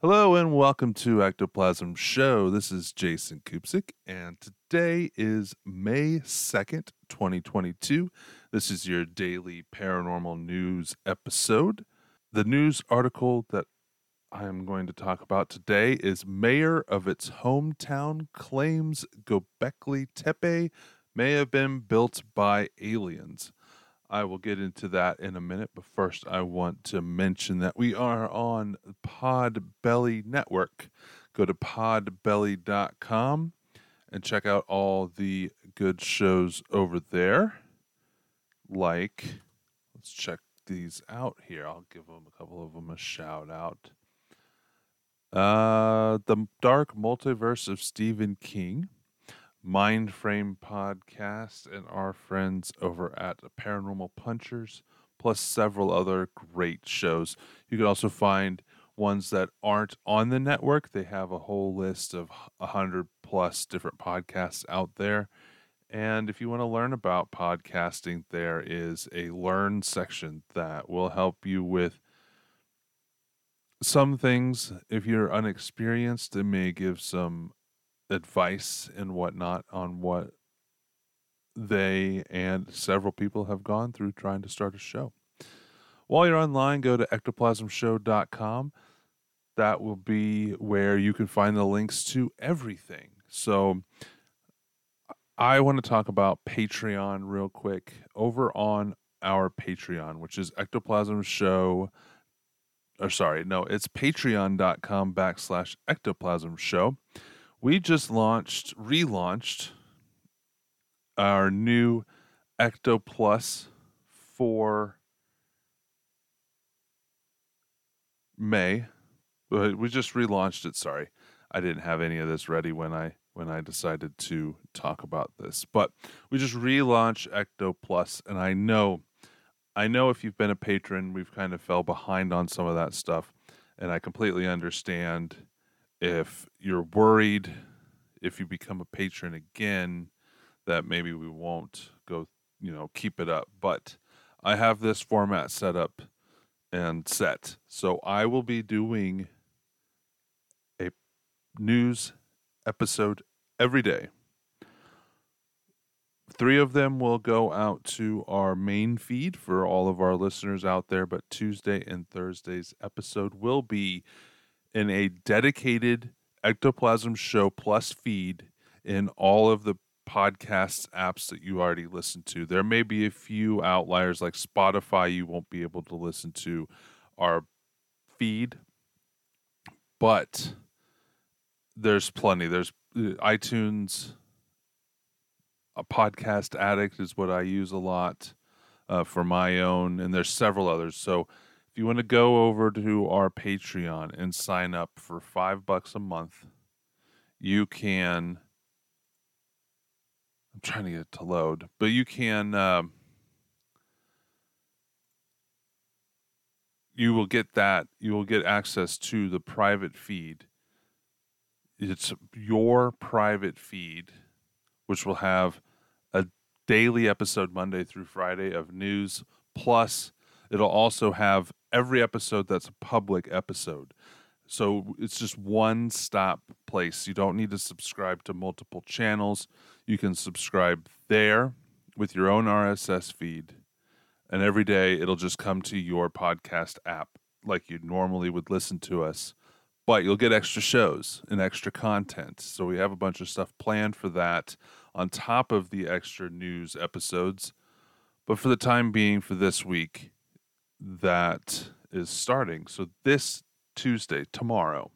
Hello and welcome to Ectoplasm Show. This is Jason Kupsik, and today is May 2nd, 2022. This is your daily paranormal news episode. The news article that I am going to talk about today is Mayor of its hometown claims Göbekli Tepe may have been built by aliens. I will get into that in a minute, but first I want to mention that we are on Podbelly Network. Go to podbelly.com and check out all the good shows over there. Like, let's check these out here. I'll give them a couple of them a shout out. Uh, the Dark Multiverse of Stephen King Mindframe podcast and our friends over at Paranormal Punchers, plus several other great shows. You can also find ones that aren't on the network. They have a whole list of 100 plus different podcasts out there. And if you want to learn about podcasting, there is a learn section that will help you with some things. If you're unexperienced, it may give some advice and whatnot on what they and several people have gone through trying to start a show. While you're online, go to ectoplasmshow.com. That will be where you can find the links to everything. So, I want to talk about Patreon real quick. Over on our Patreon, which is Ectoplasm Show, or sorry, no, it's patreon.com backslash ectoplasm show we just launched, relaunched our new Ecto Plus for May. We just relaunched it. Sorry, I didn't have any of this ready when I when I decided to talk about this. But we just relaunched Ecto Plus, and I know, I know if you've been a patron, we've kind of fell behind on some of that stuff, and I completely understand if you're worried if you become a patron again that maybe we won't go you know keep it up. But i have this format set up and set. So i will be doing a news episode every day. Three of them will go out to our main feed for all of our listeners out there but tuesday and thursday's episode will be in a dedicated Ectoplasm Show Plus feed in all of the podcast apps that you already listen to. There may be a few outliers like Spotify, you won't be able to listen to our feed, but there's plenty. There's uh, iTunes, a podcast addict is what I use a lot uh, for my own, and there's several others. So if you want to go over to our Patreon and sign up for five bucks a month, you can. I'm trying to get it to load, but you can. Um, you will get that. You will get access to the private feed. It's your private feed, which will have a daily episode Monday through Friday of news plus It'll also have every episode that's a public episode. So it's just one stop place. You don't need to subscribe to multiple channels. You can subscribe there with your own RSS feed. And every day it'll just come to your podcast app like you normally would listen to us. But you'll get extra shows and extra content. So we have a bunch of stuff planned for that on top of the extra news episodes. But for the time being, for this week, that is starting. So this Tuesday, tomorrow,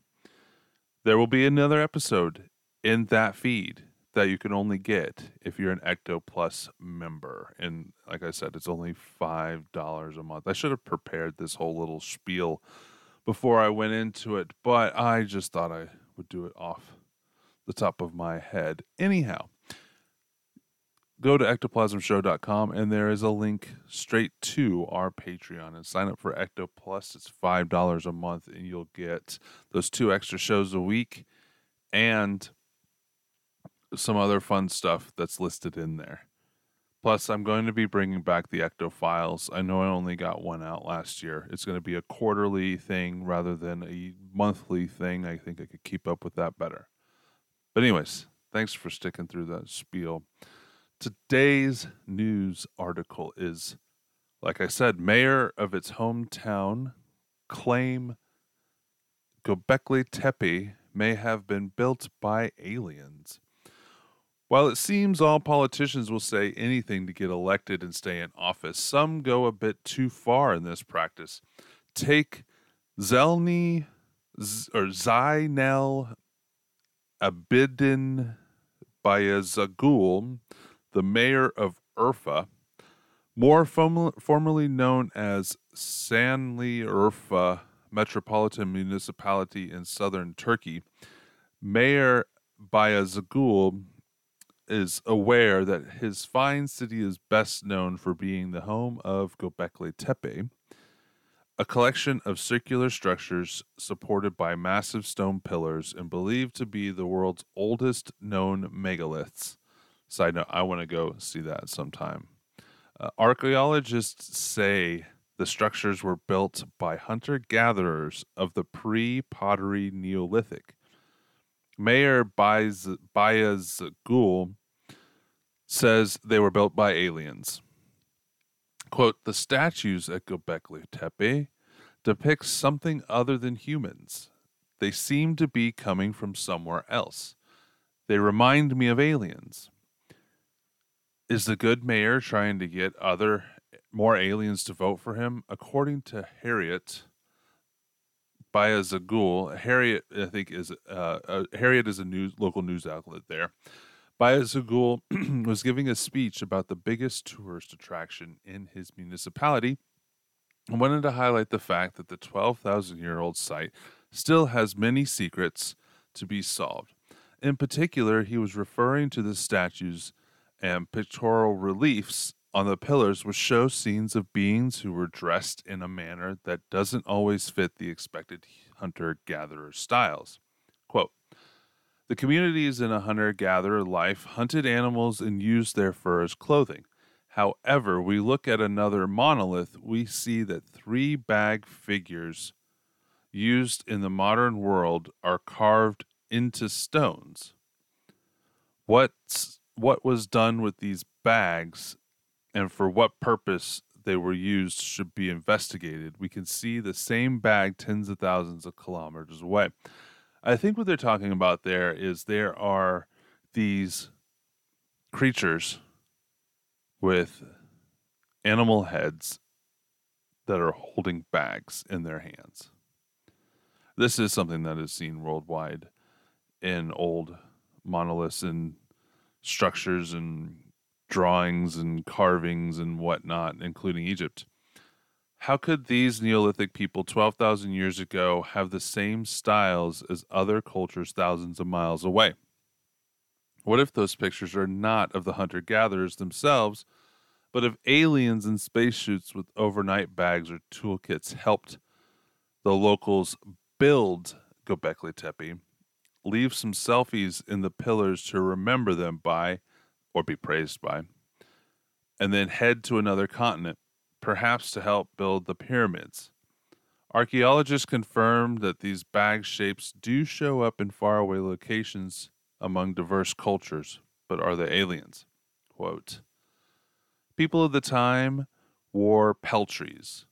there will be another episode in that feed that you can only get if you're an Ecto Plus member. And like I said, it's only $5 a month. I should have prepared this whole little spiel before I went into it, but I just thought I would do it off the top of my head. Anyhow, go to ectoplasmshow.com and there is a link straight to our Patreon and sign up for Ecto Plus. It's $5 a month and you'll get those two extra shows a week and some other fun stuff that's listed in there. Plus, I'm going to be bringing back the Ecto Files. I know I only got one out last year. It's going to be a quarterly thing rather than a monthly thing. I think I could keep up with that better. But, anyways, thanks for sticking through that spiel. Today's news article is, like I said, mayor of its hometown claim Göbekli Tepe may have been built by aliens. While it seems all politicians will say anything to get elected and stay in office, some go a bit too far in this practice. Take Zelny or Zeynel Abidin Beyazgül, the mayor of Urfa, more form- formerly known as Şanlıurfa Metropolitan Municipality in southern Turkey. Mayor Beyazgül is aware that his fine city is best known for being the home of Göbekli Tepe, a collection of circular structures supported by massive stone pillars and believed to be the world's oldest known megaliths. Side note, I want to go see that sometime. Uh, archaeologists say the structures were built by hunter gatherers of the pre pottery Neolithic. Mayor Beyazgül says they were built by aliens. Quote, the statues at Göbekli Tepe depict something other than humans. They seem to be coming from somewhere else. They remind me of aliens. Is the good mayor trying to get other more aliens to vote for him? According to Harriet Beyazgül, Harriet I think is uh, uh, Harriet is a news local news outlet there. Beyazgül was giving a speech about the biggest tourist attraction in his municipality and wanted to highlight the fact that the 12,000 year old site still has many secrets to be solved. In particular, he was referring to the statues and pictorial reliefs on the pillars, which show scenes of beings who were dressed in a manner that doesn't always fit the expected hunter gatherer styles. Quote, the communities in a hunter gatherer life hunted animals and used their fur as clothing. However, we look at another monolith, we see that three bag figures used in the modern world are carved into stones. What's, what was done with these bags and for what purpose they were used should be investigated. We can see the same bag tens of thousands of kilometers away. I think what they're talking about there is there are these creatures with animal heads that are holding bags in their hands. This is something that is seen worldwide in old monoliths and structures and drawings and carvings and whatnot, including Egypt. How could these Neolithic people 12,000 years ago have the same styles as other cultures thousands of miles away? What if those pictures are not of the hunter gatherers themselves, but of aliens in spacesuits with overnight bags or toolkits helped the locals build Göbekli Tepe, leave some selfies in the pillars to remember them by or be praised by, and then head to another continent perhaps to help build the pyramids. Archaeologists confirm that these bag shapes do show up in faraway locations among diverse cultures, but are they aliens? Quote People of the time wore peltries,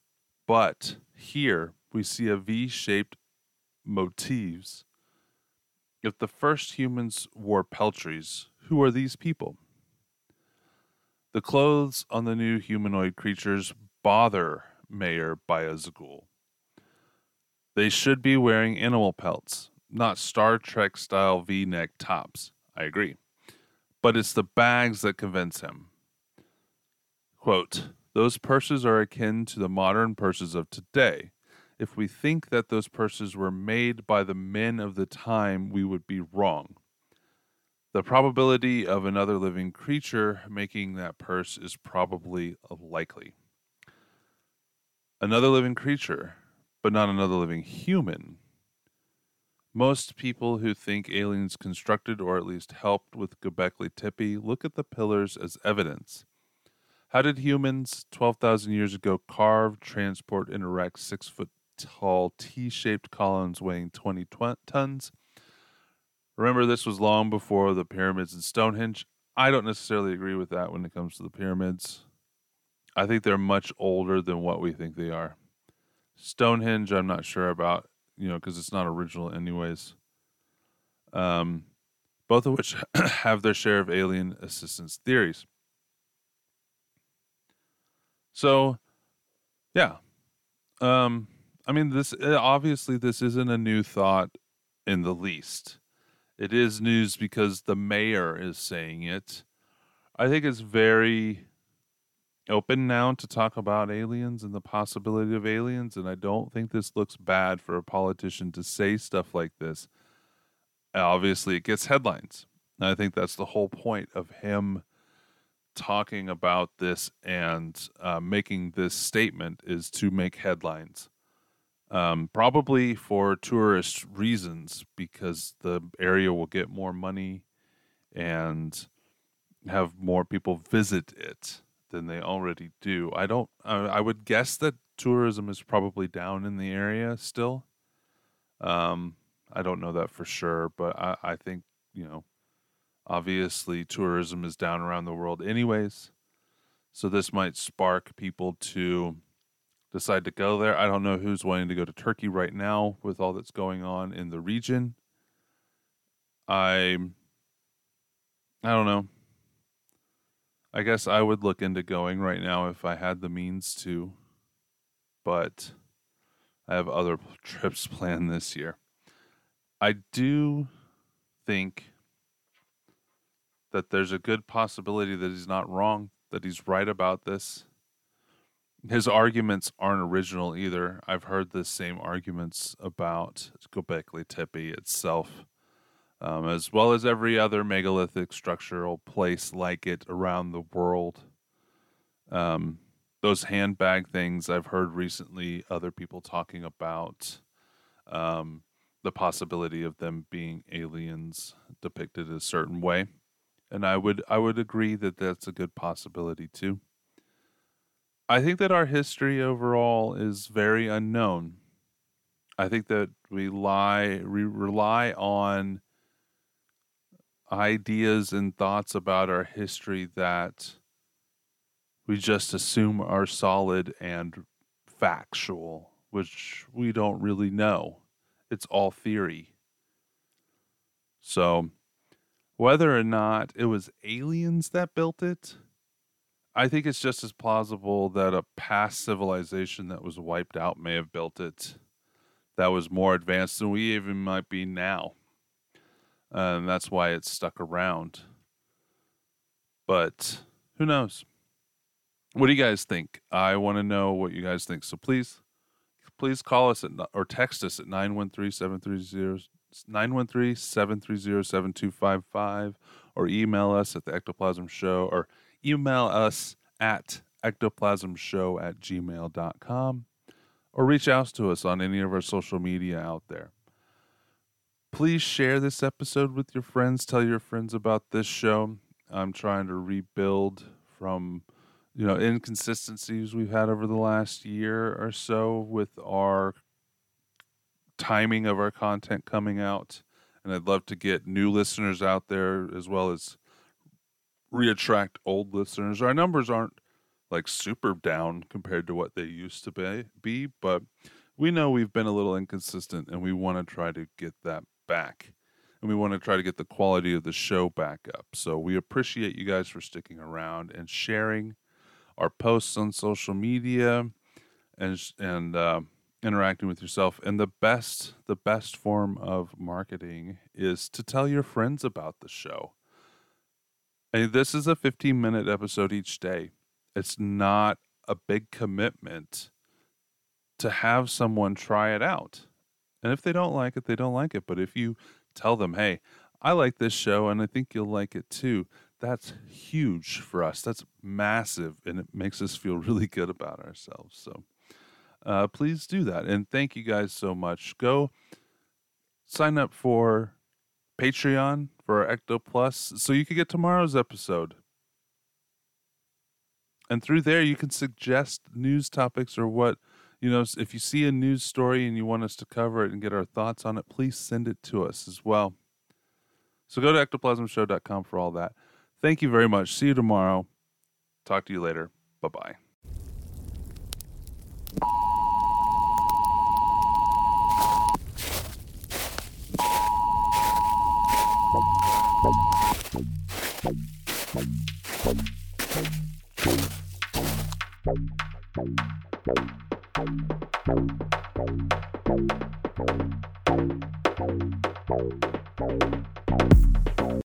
but here we see a V shaped motifs. If the first humans wore peltries, who are these people? The clothes on the new humanoid creatures bother Mayor Beyazgül. They should be wearing animal pelts, not Star Trek style v neck tops. I agree. but it's the bags that convince him. Quote, those purses are akin to the modern purses of today. If we think that those purses were made by the men of the time, we would be wrong. The probability of another living creature making that purse is probably likely. Another living creature, but not another living human. Most people who think aliens constructed or at least helped with Göbekli Tepe look at the pillars as evidence. How did humans 12,000 years ago carve, transport, and erect six foot tall T shaped columns weighing 20 tons? Remember, this was long before the pyramids and Stonehenge. I don't necessarily agree with that when it comes to the pyramids. I think they're much older than what we think they are. Stonehenge, I'm not sure about, you know, because it's not original, anyways. Um, both of which have their share of alien assistance theories. So, yeah. Um, I mean, this obviously this isn't a new thought in the least. It is news because the mayor is saying it. I think it's very open now to talk about aliens and the possibility of aliens, and I don't think this looks bad for a politician to say stuff like this. Obviously, it gets headlines. And I think that's the whole point of him talking about this and uh, making this statement is to make headlines um, probably for tourist reasons because the area will get more money and have more people visit it than they already do. I don't. Uh, I would guess that tourism is probably down in the area still. Um, I don't know that for sure, but I, I think you know, obviously tourism is down around the world, anyways. So this might spark people to decide to go there. I don't know who's wanting to go to Turkey right now with all that's going on in the region. I I don't know. I guess I would look into going right now if I had the means to. But I have other trips planned this year. I do think that there's a good possibility that he's not wrong, that he's right about this his arguments aren't original either. I've heard the same arguments about Göbekli Tepe itself, um, as well as every other megalithic structural place like it around the world. Um, those handbag things I've heard recently, other people talking about um, the possibility of them being aliens depicted a certain way, and I would I would agree that that's a good possibility too. I think that our history overall is very unknown. I think that we lie we rely on ideas and thoughts about our history that we just assume are solid and factual, which we don't really know. It's all theory. So, whether or not it was aliens that built it, I think it's just as plausible that a past civilization that was wiped out may have built it that was more advanced than we even might be now. And that's why it's stuck around. But who knows? What do you guys think? I want to know what you guys think. So please, please call us at, or text us at 913 730 913 730 7255 or email us at the ectoplasm show or email us at ectoplasmshow at gmail.com or reach out to us on any of our social media out there. Please share this episode with your friends. Tell your friends about this show. I'm trying to rebuild from you know inconsistencies we've had over the last year or so with our timing of our content coming out and I'd love to get new listeners out there as well as reattract old listeners. Our numbers aren't like super down compared to what they used to be, be but we know we've been a little inconsistent and we want to try to get that back. And we want to try to get the quality of the show back up. So we appreciate you guys for sticking around and sharing our posts on social media and and uh, interacting with yourself. And the best the best form of marketing is to tell your friends about the show And this is a 15 minute episode each day. It's not a big commitment to have someone try it out. And if they don't like it, they don't like it. But if you tell them, hey, I like this show and I think you'll like it too, that's huge for us. That's massive. And it makes us feel really good about ourselves. So uh, please do that. And thank you guys so much. Go sign up for Patreon for Ecto Plus so you can get tomorrow's episode. And through there, you can suggest news topics or what, you know, if you see a news story and you want us to cover it and get our thoughts on it, please send it to us as well. So go to ectoplasmshow.com for all that. Thank you very much. See you tomorrow. Talk to you later. Bye bye. Thank you.